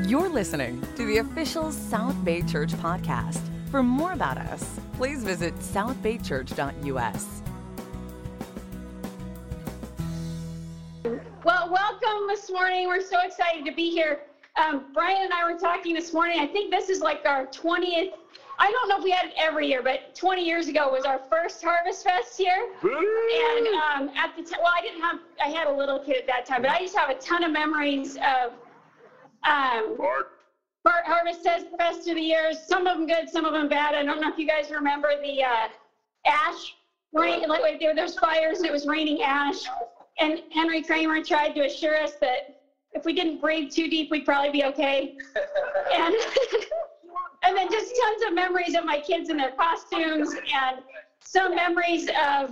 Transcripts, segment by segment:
You're listening to the official South Bay Church podcast. For more about us, please visit southbaychurch.us. Well, welcome this morning. We're so excited to be here. Um, Brian and I were talking this morning. I think this is like our 20th. I don't know if we had it every year, but 20 years ago was our first Harvest Fest here. And um, at the time, well, I didn't have, I had a little kid at that time, but I just have a ton of memories of um, Har- Harvest Fest Fest of the years. Some of them good, some of them bad. I don't know if you guys remember the uh, ash rain, like like, there there's fires and it was raining ash. And Henry Kramer tried to assure us that if we didn't breathe too deep, we'd probably be okay. And and then just tons of memories of my kids in their costumes and some memories of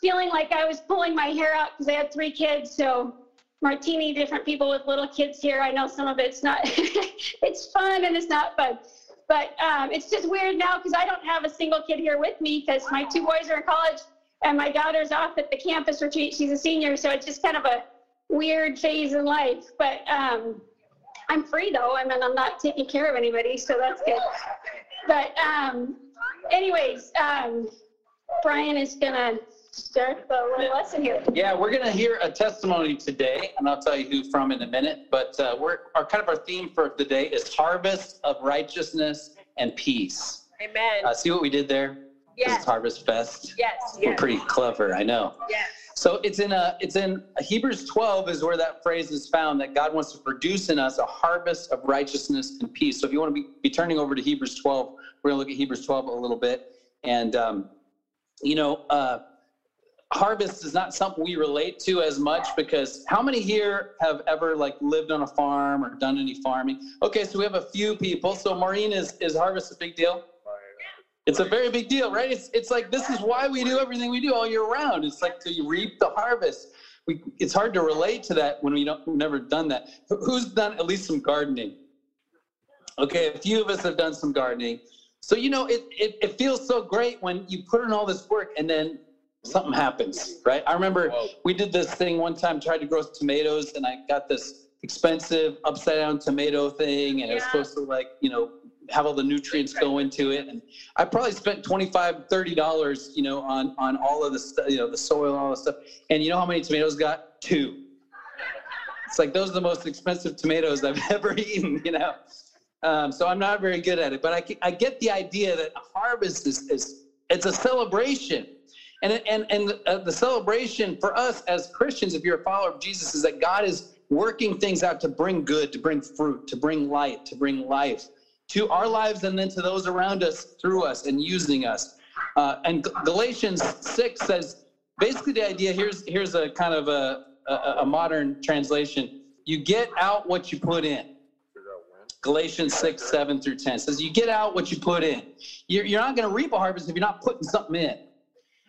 feeling like I was pulling my hair out because I had three kids. So martini, different people with little kids here. I know some of it's not, it's fun and it's not fun. But um, it's just weird now because I don't have a single kid here with me because my two boys are in college and my daughter's off at the campus retreat. She's a senior, so it's just kind of a weird phase in life. But um, I'm free though. I mean, I'm not taking care of anybody, so that's good. But um, anyways, um, Brian is gonna start the little lesson here. Yeah, we're going to hear a testimony today, and I'll tell you who from in a minute. But uh, we're our kind of our theme for the day is harvest of righteousness and peace. Amen. Uh, see what we did there? Yes. It's Harvest Fest. yes. We're pretty clever, I know. Yes. So it's in a it's in Hebrews 12 is where that phrase is found that God wants to produce in us a harvest of righteousness and peace. So if you want to be, be turning over to Hebrews 12, we're gonna look at Hebrews 12 a little bit. And um, you know, uh, harvest is not something we relate to as much because how many here have ever like lived on a farm or done any farming? Okay, so we have a few people. So Maureen is is harvest a big deal? It's a very big deal, right? It's it's like this is why we do everything we do all year round. It's like to reap the harvest. We it's hard to relate to that when we don't we've never done that. Who's done at least some gardening? Okay, a few of us have done some gardening. So you know it it, it feels so great when you put in all this work and then something happens, right? I remember we did this thing one time, tried to grow tomatoes, and I got this expensive upside down tomato thing, and it was supposed to like, you know, have all the nutrients go into it. And I probably spent 25 $30, you know, on on all of the you know, the soil and all the stuff. And you know how many tomatoes got? Two. It's like those are the most expensive tomatoes I've ever eaten, you know. Um, so I'm not very good at it, but I, I get the idea that harvest is, is it's a celebration. And, and, and uh, the celebration for us as Christians, if you're a follower of Jesus, is that God is working things out to bring good, to bring fruit, to bring light, to bring life to our lives and then to those around us through us and using us. Uh, and Galatians 6 says basically the idea here's, here's a kind of a, a, a modern translation you get out what you put in. Galatians 6, 7 through 10 says, You get out what you put in. You're, you're not going to reap a harvest if you're not putting something in.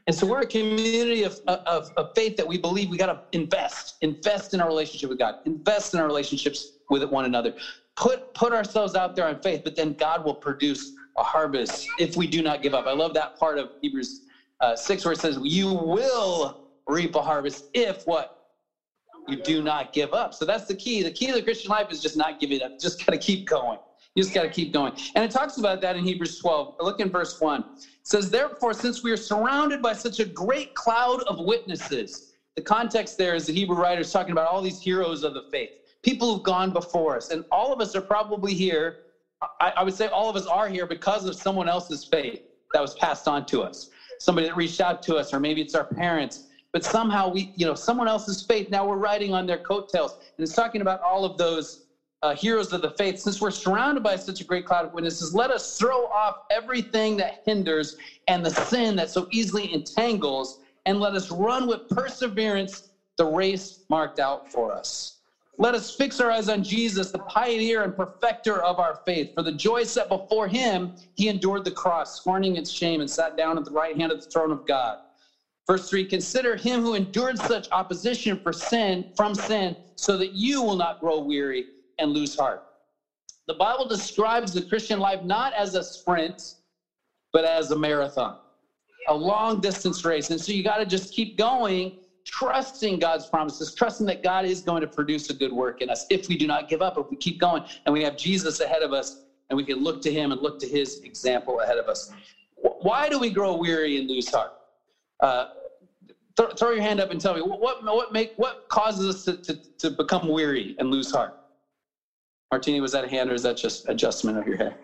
And so we're a community of, of, of faith that we believe we got to invest, invest in our relationship with God, invest in our relationships with one another, put, put ourselves out there on faith, but then God will produce a harvest if we do not give up. I love that part of Hebrews uh, 6 where it says, You will reap a harvest if what? you do not give up. So that's the key. The key to the Christian life is just not giving up. Just got to keep going. You just got to keep going. And it talks about that in Hebrews 12. Look in verse 1. Says, Therefore, since we are surrounded by such a great cloud of witnesses, the context there is the Hebrew writer is talking about all these heroes of the faith, people who've gone before us. And all of us are probably here. I, I would say all of us are here because of someone else's faith that was passed on to us. Somebody that reached out to us, or maybe it's our parents but somehow we, you know, someone else's faith. Now we're riding on their coattails, and it's talking about all of those uh, heroes of the faith. Since we're surrounded by such a great cloud of witnesses, let us throw off everything that hinders and the sin that so easily entangles, and let us run with perseverance the race marked out for us. Let us fix our eyes on Jesus, the pioneer and perfecter of our faith. For the joy set before him, he endured the cross, scorning its shame, and sat down at the right hand of the throne of God. Verse 3 Consider him who endured such opposition for sin from sin, so that you will not grow weary and lose heart. The Bible describes the Christian life not as a sprint, but as a marathon, a long distance race. And so you got to just keep going, trusting God's promises, trusting that God is going to produce a good work in us if we do not give up, if we keep going, and we have Jesus ahead of us, and we can look to Him and look to His example ahead of us. Why do we grow weary and lose heart? Uh, th- throw your hand up and tell me what what make what causes us to, to, to become weary and lose heart. Martini, was that a hand or is that just adjustment of your hair?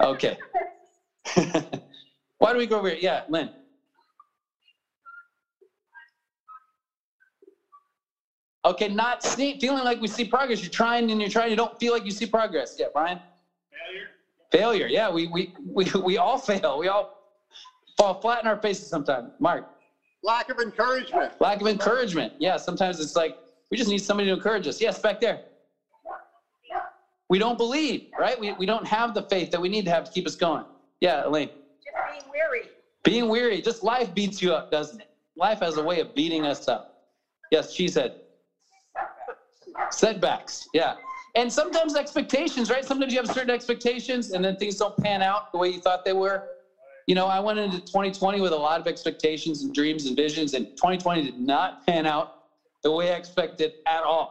Okay. Why do we grow weary? Yeah, Lynn. Okay, not see, feeling like we see progress. You're trying and you're trying. You don't feel like you see progress. Yeah, Brian. Failure. Failure. Yeah, we we we we all fail. We all fall flat in our faces sometimes. Mark. Lack of encouragement. Lack of encouragement. Yeah, sometimes it's like we just need somebody to encourage us. Yes, back there. We don't believe, right? We, we don't have the faith that we need to have to keep us going. Yeah, Elaine. Just being weary. Being weary. Just life beats you up, doesn't it? Life has a way of beating us up. Yes, she said. Setbacks. Yeah. And sometimes expectations, right? Sometimes you have certain expectations and then things don't pan out the way you thought they were. You know, I went into 2020 with a lot of expectations and dreams and visions, and 2020 did not pan out the way I expected at all.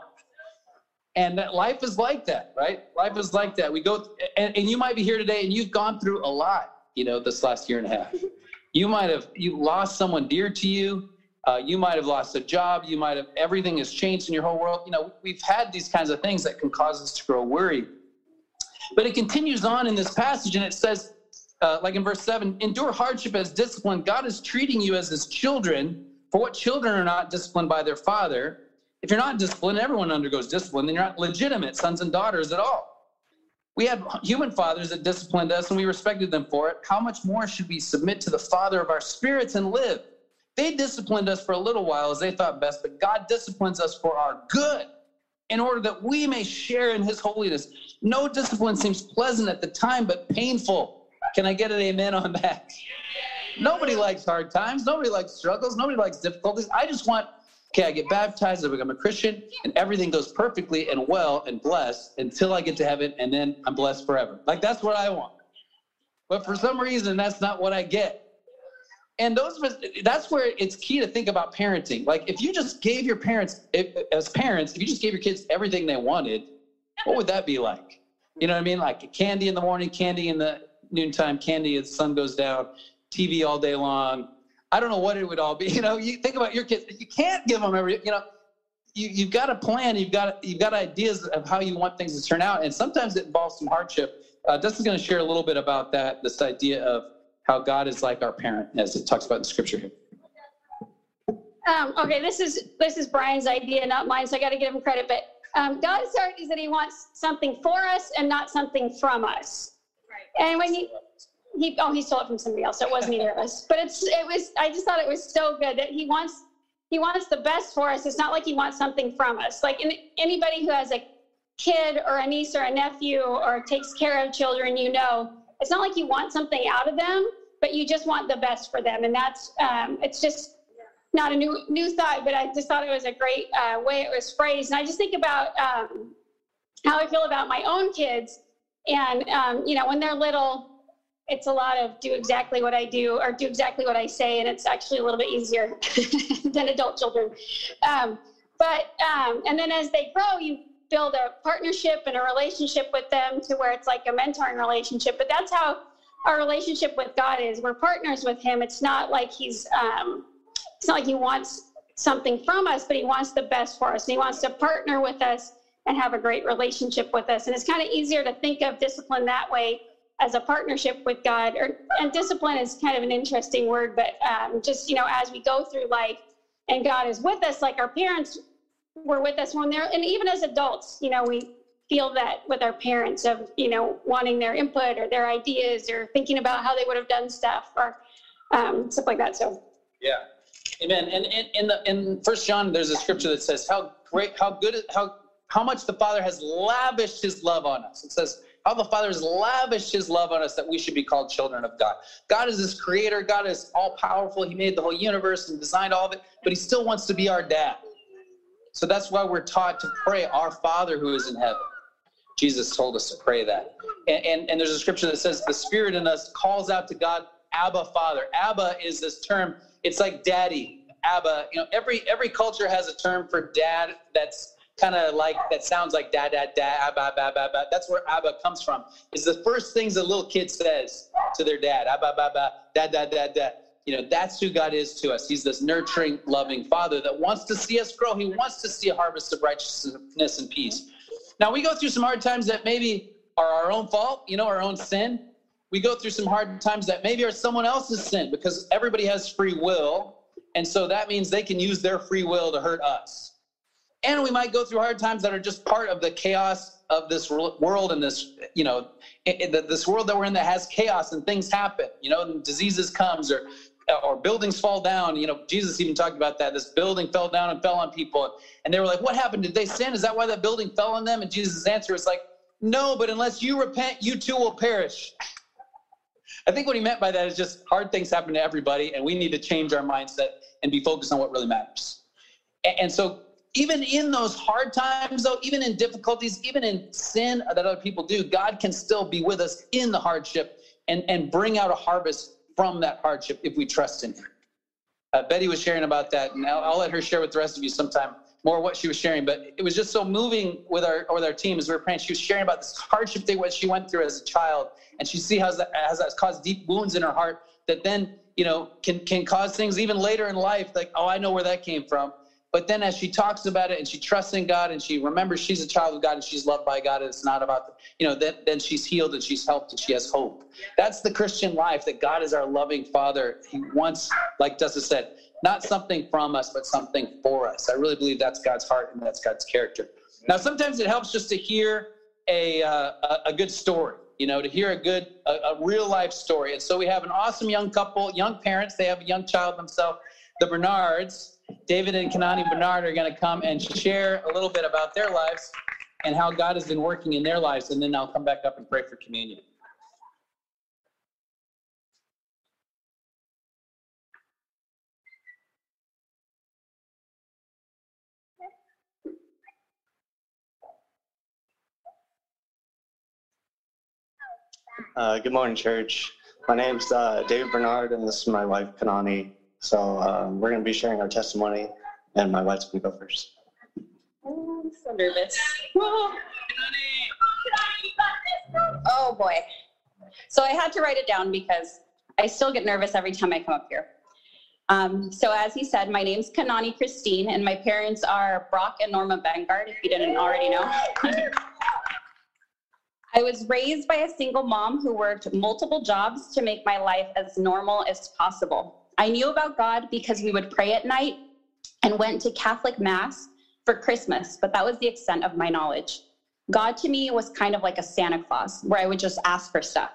And that life is like that, right? Life is like that. We go, and, and you might be here today and you've gone through a lot, you know, this last year and a half. You might have, you lost someone dear to you. Uh, you might have lost a job. You might have, everything has changed in your whole world. You know, we've had these kinds of things that can cause us to grow worried. But it continues on in this passage and it says, uh, like in verse 7 endure hardship as discipline. God is treating you as his children. For what children are not disciplined by their father? If you're not disciplined, everyone undergoes discipline, then you're not legitimate sons and daughters at all. We had human fathers that disciplined us and we respected them for it. How much more should we submit to the Father of our spirits and live? They disciplined us for a little while as they thought best, but God disciplines us for our good in order that we may share in his holiness. No discipline seems pleasant at the time, but painful. Can I get an amen on that? Nobody likes hard times. Nobody likes struggles. Nobody likes difficulties. I just want okay, I get baptized, I become a Christian, and everything goes perfectly and well and blessed until I get to heaven, and then I'm blessed forever. Like that's what I want. But for some reason, that's not what I get. And those of us, that's where it's key to think about parenting. Like if you just gave your parents, if, as parents, if you just gave your kids everything they wanted, what would that be like? You know what I mean? Like candy in the morning, candy in the noontime, candy as the sun goes down, TV all day long, I don't know what it would all be. You know, you think about your kids. You can't give them every. You know, you you've got a plan. You've got you've got ideas of how you want things to turn out, and sometimes it involves some hardship. Uh, Dustin's going to share a little bit about that. This idea of how God is like our parent, as it talks about in Scripture here. Um, okay, this is this is Brian's idea, not mine. So I got to give him credit. But um, God's heart is that He wants something for us and not something from us. Right. And when you he oh he stole it from somebody else. So it wasn't either of us. But it's it was i just thought it was so good that he wants he wants the best for us. It's not like he wants something from us. Like in, anybody who has a kid or a niece or a nephew or takes care of children you know it's not like you want something out of them but you just want the best for them. And that's um, it's just not a new new thought but i just thought it was a great uh, way it was phrased. And i just think about um, how i feel about my own kids. And um, you know when they're little it's a lot of do exactly what I do or do exactly what I say, and it's actually a little bit easier than adult children. Um, but um, and then as they grow, you build a partnership and a relationship with them to where it's like a mentoring relationship. But that's how our relationship with God is. We're partners with Him. It's not like He's um, it's not like He wants something from us, but He wants the best for us. And He wants to partner with us and have a great relationship with us. And it's kind of easier to think of discipline that way as a partnership with God, or and discipline is kind of an interesting word, but um, just you know, as we go through life, and God is with us, like our parents were with us when they're, and even as adults, you know, we feel that with our parents of you know wanting their input or their ideas or thinking about how they would have done stuff or um, stuff like that. So yeah, amen. And in the in First John, there's a scripture that says how great, how good, how how much the Father has lavished His love on us. It says how the Father has lavished his love on us that we should be called children of God. God is this creator, God is all powerful. He made the whole universe and designed all of it, but he still wants to be our dad. So that's why we're taught to pray, Our Father who is in heaven. Jesus told us to pray that. And, and, and there's a scripture that says the Spirit in us calls out to God, Abba, Father. Abba is this term, it's like daddy. Abba. You know, every every culture has a term for dad that's kind of like that sounds like dad, dad, dad, abba, abba, abba. That's where Abba comes from. Is the first things a little kid says to their dad, abba, abba, dad, dad, dad, dad. You know, that's who God is to us. He's this nurturing, loving Father that wants to see us grow. He wants to see a harvest of righteousness and peace. Now we go through some hard times that maybe are our own fault, you know, our own sin. We go through some hard times that maybe are someone else's sin because everybody has free will. And so that means they can use their free will to hurt us. And we might go through hard times that are just part of the chaos of this world and this, you know, this world that we're in that has chaos and things happen, you know, diseases comes or or buildings fall down. You know, Jesus even talked about that. This building fell down and fell on people. And they were like, What happened? Did they sin? Is that why that building fell on them? And Jesus' answer was like, No, but unless you repent, you too will perish. I think what he meant by that is just hard things happen to everybody, and we need to change our mindset and be focused on what really matters. And so, even in those hard times, though, even in difficulties, even in sin that other people do, God can still be with us in the hardship and, and bring out a harvest from that hardship if we trust in Him. Uh, Betty was sharing about that, and I'll, I'll, let her share with the rest of you sometime more what she was sharing. But it was just so moving with our with our team as we were praying. She was sharing about this hardship that what she went through as a child, and she see how that has caused deep wounds in her heart that then you know can can cause things even later in life like oh I know where that came from. But then as she talks about it and she trusts in God and she remembers she's a child of God and she's loved by God and it's not about, the, you know, that then she's healed and she's helped and she has hope. That's the Christian life that God is our loving father. He wants, like Dustin said, not something from us, but something for us. I really believe that's God's heart and that's God's character. Now, sometimes it helps just to hear a, uh, a good story, you know, to hear a good, a, a real life story. And so we have an awesome young couple, young parents. They have a young child themselves, the Bernards. David and Kanani Bernard are going to come and share a little bit about their lives and how God has been working in their lives. And then I'll come back up and pray for communion. Uh, good morning, church. My name's uh, David Bernard, and this is my wife, Kanani. So um, we're going to be sharing our testimony, and my wife's going to go first. I'm so nervous. Oh boy. So I had to write it down because I still get nervous every time I come up here. Um, so as he said, my name's Kanani Christine, and my parents are Brock and Norma Vanguard, if you didn't already know. I was raised by a single mom who worked multiple jobs to make my life as normal as possible. I knew about God because we would pray at night and went to Catholic Mass for Christmas, but that was the extent of my knowledge. God to me was kind of like a Santa Claus, where I would just ask for stuff.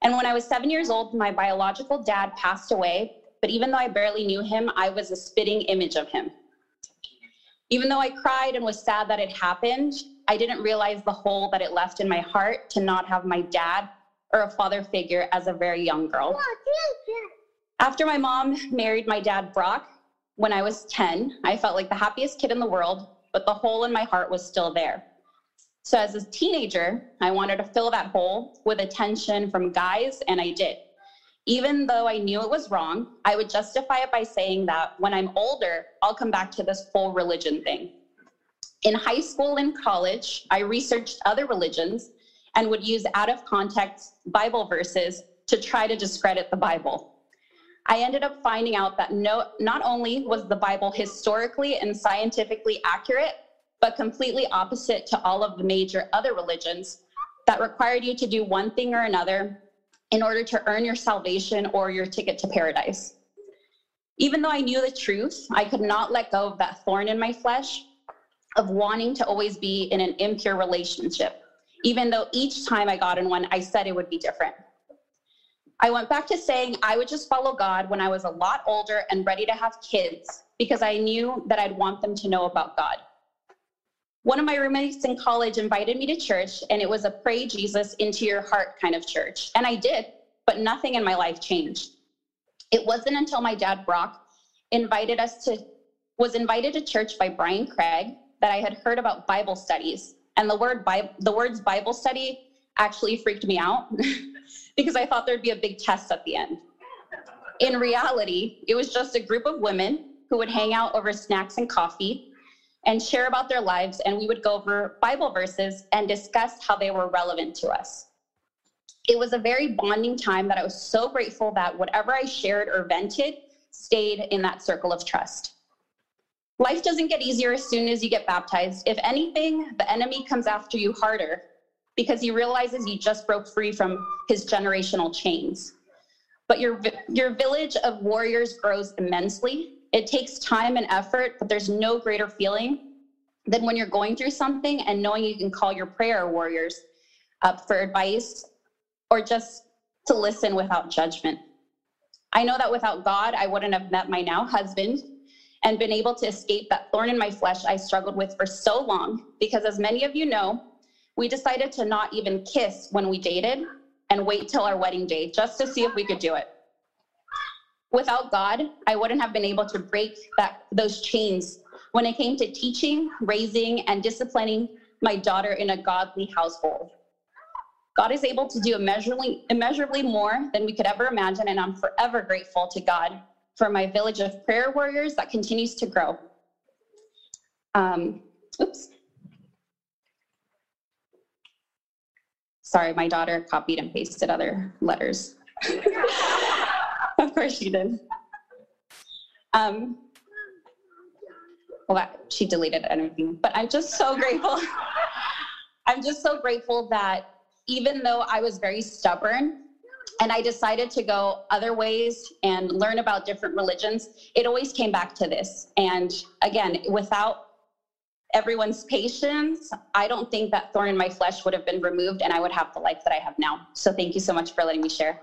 And when I was seven years old, my biological dad passed away, but even though I barely knew him, I was a spitting image of him. Even though I cried and was sad that it happened, I didn't realize the hole that it left in my heart to not have my dad or a father figure as a very young girl. After my mom married my dad, Brock, when I was 10, I felt like the happiest kid in the world, but the hole in my heart was still there. So, as a teenager, I wanted to fill that hole with attention from guys, and I did. Even though I knew it was wrong, I would justify it by saying that when I'm older, I'll come back to this whole religion thing. In high school and college, I researched other religions and would use out of context Bible verses to try to discredit the Bible. I ended up finding out that no, not only was the Bible historically and scientifically accurate, but completely opposite to all of the major other religions that required you to do one thing or another in order to earn your salvation or your ticket to paradise. Even though I knew the truth, I could not let go of that thorn in my flesh of wanting to always be in an impure relationship, even though each time I got in one, I said it would be different. I went back to saying I would just follow God when I was a lot older and ready to have kids because I knew that I'd want them to know about God. One of my roommates in college invited me to church, and it was a pray Jesus into your heart kind of church. And I did, but nothing in my life changed. It wasn't until my dad, Brock, invited us to, was invited to church by Brian Craig that I had heard about Bible studies. And the word Bible, the words Bible study actually freaked me out. because I thought there'd be a big test at the end. In reality, it was just a group of women who would hang out over snacks and coffee and share about their lives, and we would go over Bible verses and discuss how they were relevant to us. It was a very bonding time that I was so grateful that whatever I shared or vented stayed in that circle of trust. Life doesn't get easier as soon as you get baptized. If anything, the enemy comes after you harder because he realizes you just broke free from his generational chains. But your, your village of warriors grows immensely. It takes time and effort, but there's no greater feeling than when you're going through something and knowing you can call your prayer warriors up for advice or just to listen without judgment. I know that without God, I wouldn't have met my now husband and been able to escape that thorn in my flesh I struggled with for so long. Because as many of you know, we decided to not even kiss when we dated and wait till our wedding day just to see if we could do it. Without God, I wouldn't have been able to break that, those chains when it came to teaching, raising, and disciplining my daughter in a godly household. God is able to do immeasurably, immeasurably more than we could ever imagine, and I'm forever grateful to God for my village of prayer warriors that continues to grow. Um, oops. Sorry, my daughter copied and pasted other letters. of course she did. Um, well, she deleted everything, but I'm just so grateful. I'm just so grateful that even though I was very stubborn and I decided to go other ways and learn about different religions, it always came back to this. And again, without everyone's patience, I don't think that thorn in my flesh would have been removed and I would have the life that I have now. So thank you so much for letting me share.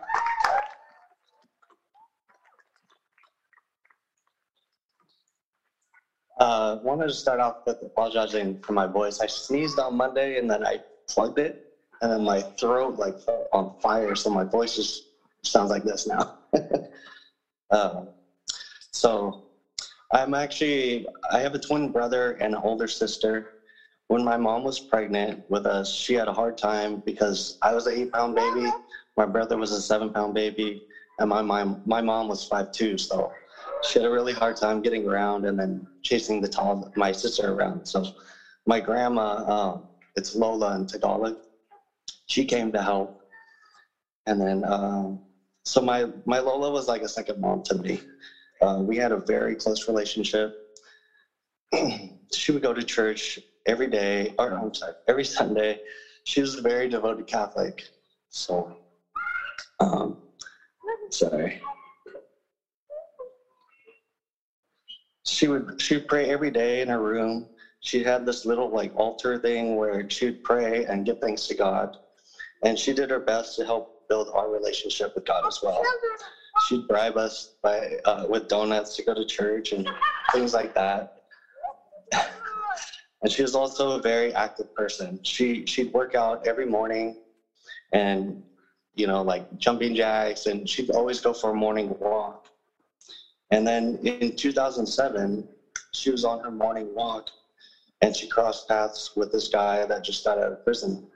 Uh, wanted to start off with apologizing for my voice. I sneezed on Monday and then I plugged it and then my throat like felt on fire, so my voice just sounds like this now. uh, so I'm actually I have a twin brother and an older sister. When my mom was pregnant with us, she had a hard time because I was an eight pound baby, my brother was a seven pound baby, and my mom my mom was five two, so she had a really hard time getting around and then chasing the tall my sister around. So my grandma, um, it's Lola in Tagalog she came to help. And then, um, so my, my Lola was like a second mom to me. Uh, we had a very close relationship. she would go to church every day, or I'm sorry, every Sunday. She was a very devoted Catholic. So, um, sorry. She would she would pray every day in her room. She had this little like altar thing where she'd pray and give thanks to God and she did her best to help build our relationship with God as well. She'd bribe us by uh, with donuts to go to church and things like that. and she was also a very active person. She she'd work out every morning, and you know like jumping jacks, and she'd always go for a morning walk. And then in 2007, she was on her morning walk, and she crossed paths with this guy that just got out of prison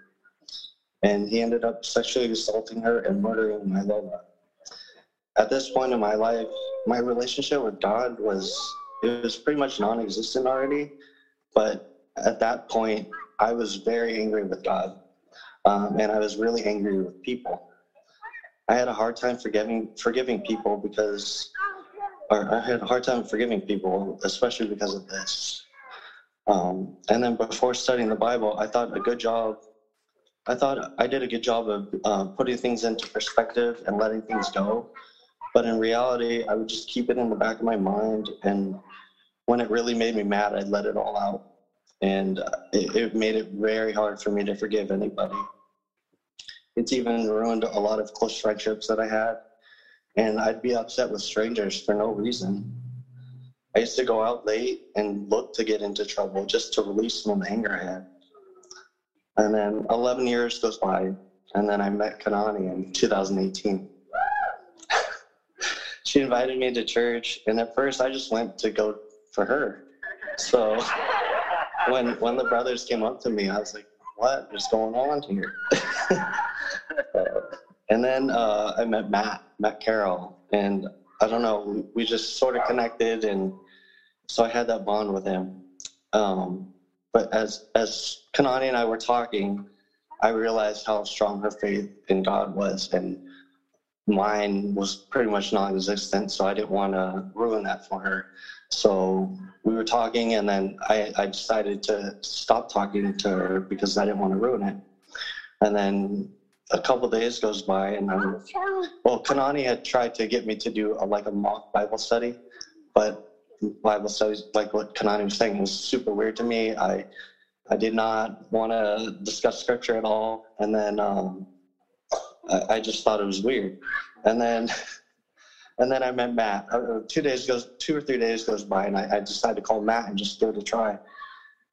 and he ended up sexually assaulting her and murdering my Lola. At this point in my life, my relationship with God was it was pretty much non-existent already, but at that point, I was very angry with God, um, and I was really angry with people. I had a hard time forgiving forgiving people because, or I had a hard time forgiving people, especially because of this. Um, and then before studying the Bible, I thought a good job I thought I did a good job of uh, putting things into perspective and letting things go. But in reality, I would just keep it in the back of my mind. And when it really made me mad, I'd let it all out. And uh, it, it made it very hard for me to forgive anybody. It's even ruined a lot of close friendships that I had. And I'd be upset with strangers for no reason. I used to go out late and look to get into trouble just to release some anger I had. And then 11 years goes by, and then I met Kanani in 2018. She invited me to church, and at first I just went to go for her. So when when the brothers came up to me, I was like, "What is going on here?" and then uh, I met Matt, Matt Carroll, and I don't know, we, we just sort of connected, and so I had that bond with him. Um, but as as Kanani and I were talking, I realized how strong her faith in God was, and mine was pretty much non-existent. So I didn't want to ruin that for her. So we were talking, and then I, I decided to stop talking to her because I didn't want to ruin it. And then a couple days goes by, and I'm well. Kanani had tried to get me to do a, like a mock Bible study, but Bible studies, like what Kanani was saying, was super weird to me. I I did not want to discuss scripture at all, and then um, I, I just thought it was weird. And then and then I met Matt. Uh, two days goes, two or three days goes by, and I, I decided to call Matt and just give it a try.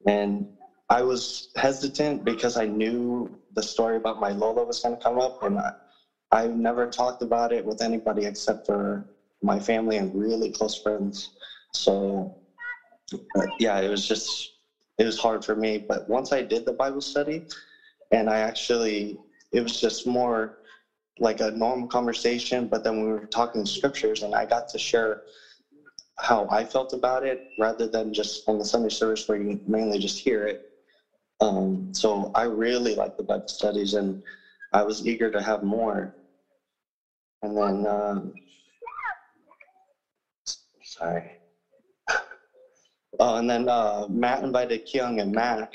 And I was hesitant because I knew the story about my Lola was going to come up, and I, I never talked about it with anybody except for my family and really close friends. So, uh, yeah, it was just it was hard for me. But once I did the Bible study, and I actually, it was just more like a normal conversation. But then we were talking scriptures, and I got to share how I felt about it rather than just on the Sunday service where you mainly just hear it. Um, so I really like the Bible studies, and I was eager to have more. And then, um, sorry. Oh, and then uh, Matt invited Kyung and Mac,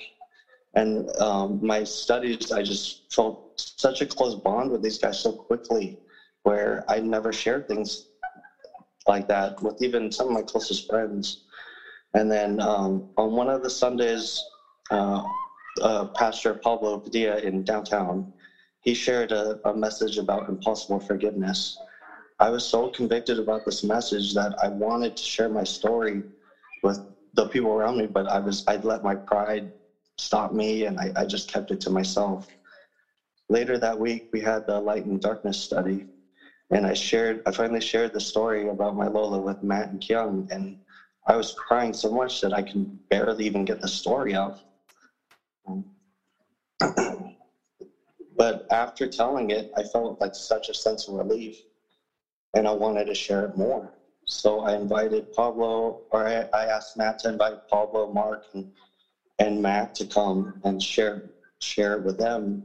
and um, my studies. I just felt such a close bond with these guys so quickly, where I never shared things like that with even some of my closest friends. And then um, on one of the Sundays, uh, uh, Pastor Pablo Padilla in downtown, he shared a, a message about impossible forgiveness. I was so convicted about this message that I wanted to share my story with the people around me, but I was I'd let my pride stop me, and I, I just kept it to myself. Later that week, we had the light and darkness study, and I shared. I finally shared the story about my Lola with Matt and Kyung, and I was crying so much that I can barely even get the story out. Um, but after telling it, I felt like such a sense of relief, and I wanted to share it more. So I invited Pablo, or I, I asked Matt to invite Pablo, Mark, and, and Matt to come and share share it with them.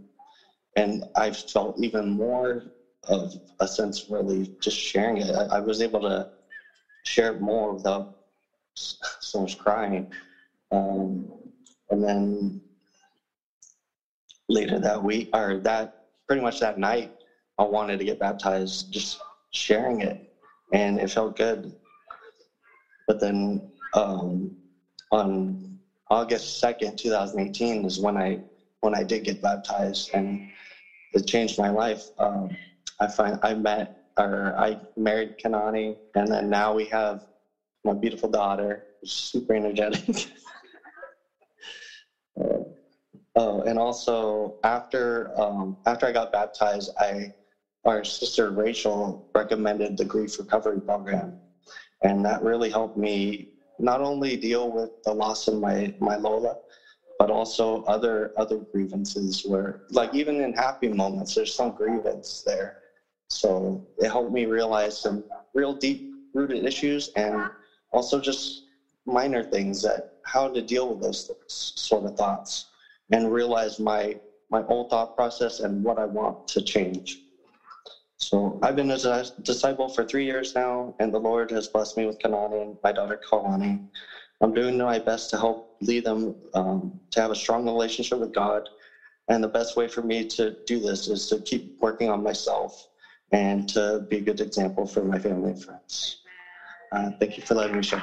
And I felt even more of a sense of relief just sharing it. I, I was able to share it more without so much crying. Um, and then later that week, or that pretty much that night, I wanted to get baptized, just sharing it and it felt good. But then um, on August second, two thousand eighteen, is when I when I did get baptized, and it changed my life. Um, I find I met or I married Kanani, and then now we have my beautiful daughter, super energetic. oh, and also after um, after I got baptized, I our sister Rachel recommended the grief recovery program. And that really helped me not only deal with the loss of my, my Lola, but also other other grievances where like even in happy moments there's some grievance there. So it helped me realize some real deep rooted issues and also just minor things that how to deal with those sort of thoughts and realize my my old thought process and what I want to change. So I've been a disciple for three years now, and the Lord has blessed me with Kanani and my daughter Kalani. I'm doing my best to help lead them um, to have a strong relationship with God. And the best way for me to do this is to keep working on myself and to be a good example for my family and friends. Uh, thank you for letting me share.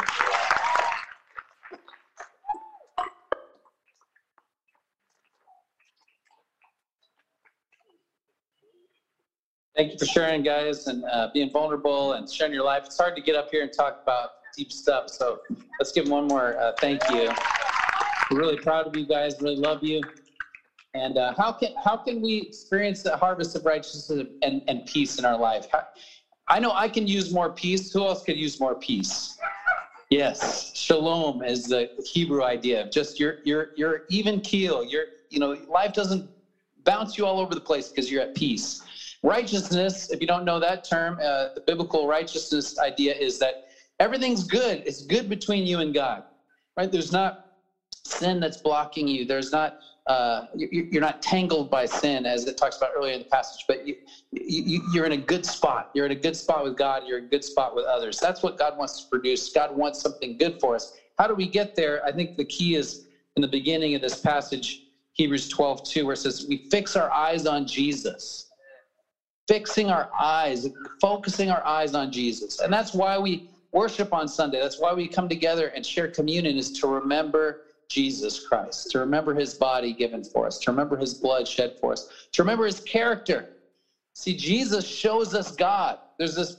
Thank you for sharing, guys, and uh, being vulnerable and sharing your life. It's hard to get up here and talk about deep stuff, so let's give one more uh, thank you. We're really proud of you guys. Really love you. And uh, how can how can we experience the harvest of righteousness and, and peace in our life? How, I know I can use more peace. Who else could use more peace? Yes, shalom is the Hebrew idea of just your your your even keel. Your you know life doesn't bounce you all over the place because you're at peace. Righteousness, if you don't know that term, uh, the biblical righteousness idea is that everything's good. It's good between you and God, right? There's not sin that's blocking you. There's not uh, you, are not tangled by sin, as it talks about earlier in the passage. But you, you, you're in a good spot. You're in a good spot with God. You're in a good spot with others. That's what God wants to produce. God wants something good for us. How do we get there? I think the key is in the beginning of this passage, Hebrews 12, 2, where it says, We fix our eyes on Jesus. Fixing our eyes, focusing our eyes on Jesus. And that's why we worship on Sunday. That's why we come together and share communion, is to remember Jesus Christ, to remember his body given for us, to remember his blood shed for us, to remember his character. See, Jesus shows us God. There's this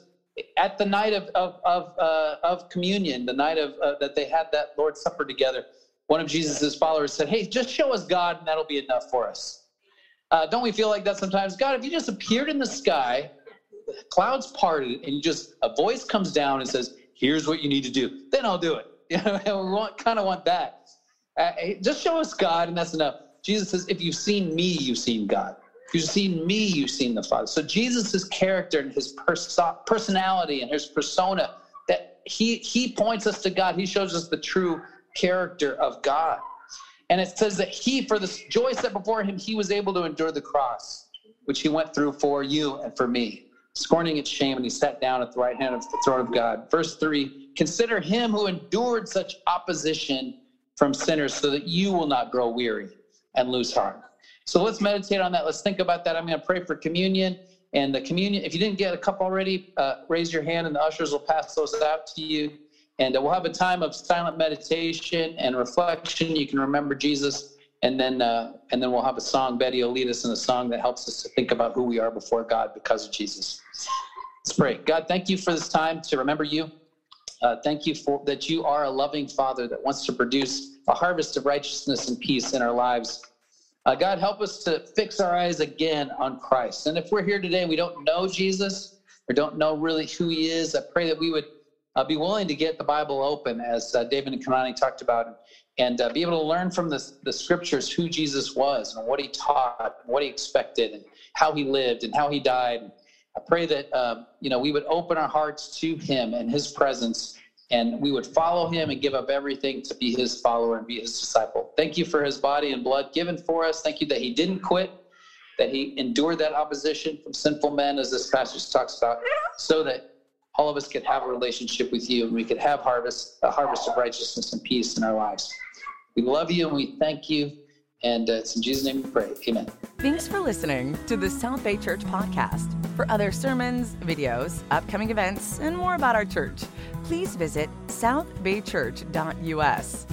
at the night of of of, uh, of communion, the night of uh, that they had that Lord's Supper together. One of Jesus's followers said, "Hey, just show us God, and that'll be enough for us." Uh, don't we feel like that sometimes? God, if you just appeared in the sky, clouds parted, and you just a voice comes down and says, "Here's what you need to do," then I'll do it. You know, we want kind of want that. Uh, just show us God, and that's enough. Jesus says, if you've seen me, you've seen God. If you've seen me, you've seen the Father. So Jesus' character and his perso- personality and his persona, that he he points us to God. He shows us the true character of God. And it says that he, for the joy set before him, he was able to endure the cross, which he went through for you and for me, scorning its shame, and he sat down at the right hand of the throne of God. Verse three: Consider him who endured such opposition from sinners so that you will not grow weary and lose heart. So let's meditate on that. Let's think about that. I'm going to pray for communion. And the communion, if you didn't get a cup already, uh, raise your hand and the ushers will pass those out to you. And uh, we'll have a time of silent meditation and reflection. You can remember Jesus. And then, uh, and then we'll have a song. Betty will lead us in a song that helps us to think about who we are before God because of Jesus. Let's pray. God, thank you for this time to remember you. Uh, thank you for that you are a loving Father that wants to produce a harvest of righteousness and peace in our lives. Uh, God, help us to fix our eyes again on Christ. And if we're here today and we don't know Jesus or don't know really who he is, I pray that we would uh, be willing to get the Bible open, as uh, David and Kanani talked about, and uh, be able to learn from the, the scriptures who Jesus was and what he taught, and what he expected, and how he lived and how he died. I pray that um, you know we would open our hearts to him and his presence and we would follow him and give up everything to be his follower and be his disciple. Thank you for his body and blood given for us. Thank you that he didn't quit, that he endured that opposition from sinful men, as this passage talks about, so that all of us could have a relationship with you and we could have harvest, a harvest of righteousness and peace in our lives. We love you and we thank you. And uh, it's in Jesus' name we pray. Amen. Thanks for listening to the South Bay Church podcast. For other sermons, videos, upcoming events, and more about our church, please visit southbaychurch.us.